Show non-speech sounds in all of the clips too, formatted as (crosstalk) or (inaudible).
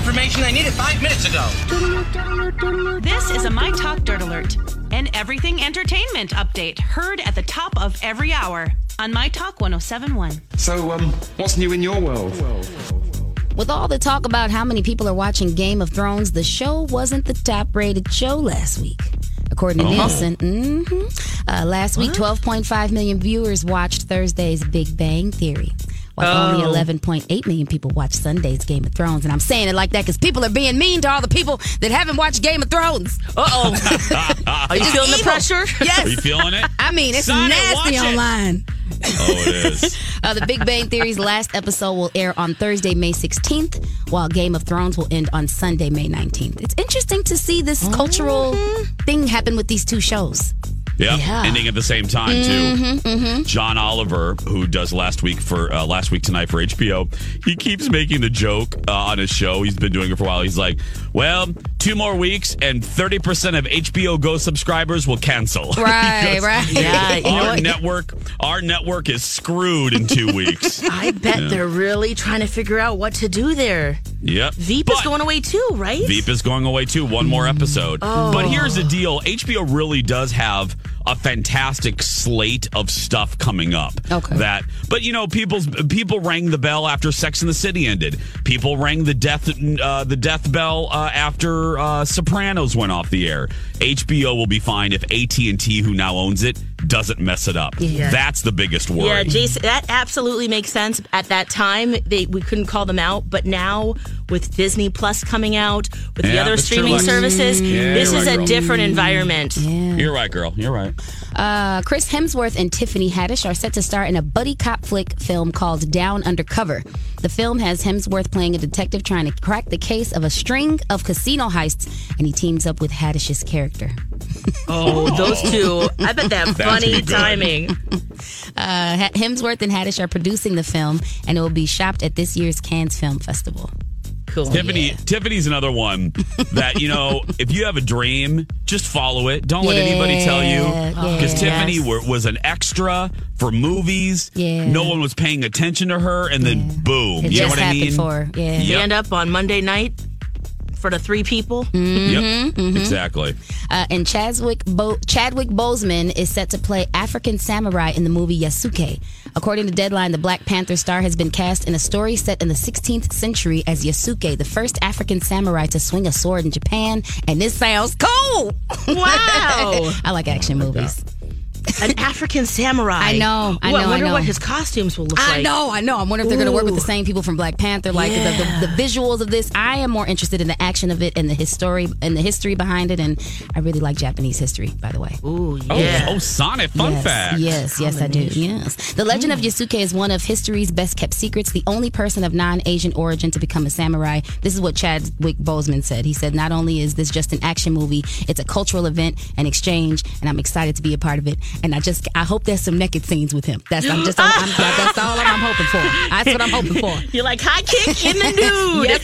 I need information. I need it five minutes ago. This is a My Talk Dirt Alert, an everything entertainment update heard at the top of every hour on My Talk 1071. So, um, what's new in your world? With all the talk about how many people are watching Game of Thrones, the show wasn't the top rated show last week. According to Oh. Nielsen, hmm uh, last week 12.5 million viewers watched Thursday's Big Bang Theory, while only 11.8 million people watch Sunday's Game of Thrones. And I'm saying it like that because people are being mean to all the people that haven't watched Game of Thrones. Uh oh. (laughs) Are you feeling the pressure? Yes. Are you feeling it? I mean, it's nasty watch it. online. Oh, it is. (laughs) Uh, the Big Bang Theory's last episode will air on Thursday, May 16th, while Game of Thrones will end on Sunday, May 19th. It's interesting to see this cultural thing happen with these two shows. Yep. Yeah. Ending at the same time too. John Oliver, who does last week for uh, last week tonight for HBO, he keeps making the joke uh, on his show. He's been doing it for a while. He's like, "Well, two more weeks, and thirty percent of HBO Go subscribers will cancel." (laughs) Right, goes, right. Yeah, you our what? network, our network is screwed in two weeks. (laughs) I bet they're really trying to figure out what to do there. Yep. Veep is going away too, right? Veep is going away too. One more episode. But here's the deal: HBO really does have a fantastic slate of stuff coming up. Okay. That, but you know, people's people rang the bell after Sex in the City ended. People rang the death uh, the death bell uh, after uh, Sopranos went off the air. HBO will be fine if AT and T, who now owns it, doesn't mess it up. Yeah. That's the biggest worry. Yeah, Jason, that absolutely makes sense. At that time, they we couldn't call them out, but now with Disney Plus coming out, with the other that's true, streaming Lex. services, Yeah, this is right, a girl. different environment. You're right, girl. You're right. Uh, Chris Hemsworth and Tiffany Haddish are set to star in a buddy cop flick film called Down Undercover. The film has Hemsworth playing a detective trying to crack the case of a string of casino heists, and he teams up with Haddish's character. (laughs) Oh, those two. I bet (laughs) that funny timing. Uh, Hemsworth and Haddish are producing the film, and it will be shopped at this year's Cannes Film Festival. Cool. Tiffany, Tiffany's another one that you know. if you have a dream, just follow it. Don't let anybody tell you. Because yeah. Tiffany Yes. were, was an extra for movies. Yeah. No one was paying attention to her, and then boom. It you know just what I mean? for her. Yeah. Yep. Stand up on Monday night for the three people. Yep. Exactly. Uh, and Chadwick, Bo- Chadwick Boseman is set to play African samurai in the movie Yasuke. According to Deadline, the Black Panther star has been cast in a story set in the 16th century as Yasuke, the first African samurai to swing a sword in Japan. And this sounds cool. Wow. (laughs) I like action movies. An (laughs) African samurai. I know, I Well, know, I wonder know. what his costumes will look I like. I know, I know. I wonder if they're going to work with the same people from Black Panther, like the, the, the visuals of this. I am more interested in the action of it and the history and the history behind it. And I really like Japanese history, by the way. Ooh, Oh, yeah. oh, Sonic fun yes, fact. Yes, yes, I do. Yes. The legend of mm. Yasuke is one of history's best kept secrets, the only person of non Asian origin to become a samurai. This is what Chadwick Boseman said. He said, Not only is this just an action movie, it's a cultural event, an exchange, and I'm excited to be a part of it. And I just, I hope there's some naked scenes with him. That's, I'm just, I'm, I'm, that's (laughs) all I'm hoping for. That's what I'm hoping for. You're like high kick in the nude. (laughs) Yes.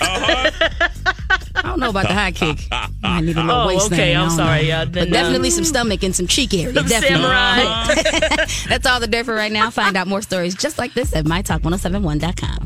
I don't know about the high kick. (laughs) I need a little Oh, waistline. okay, I I'm sorry, know. yeah, but then, uh, definitely some stomach and some cheek area. Some Definitely. samurai. That's all the dirt for right now. Find out more stories just like this at mytalk1071.com.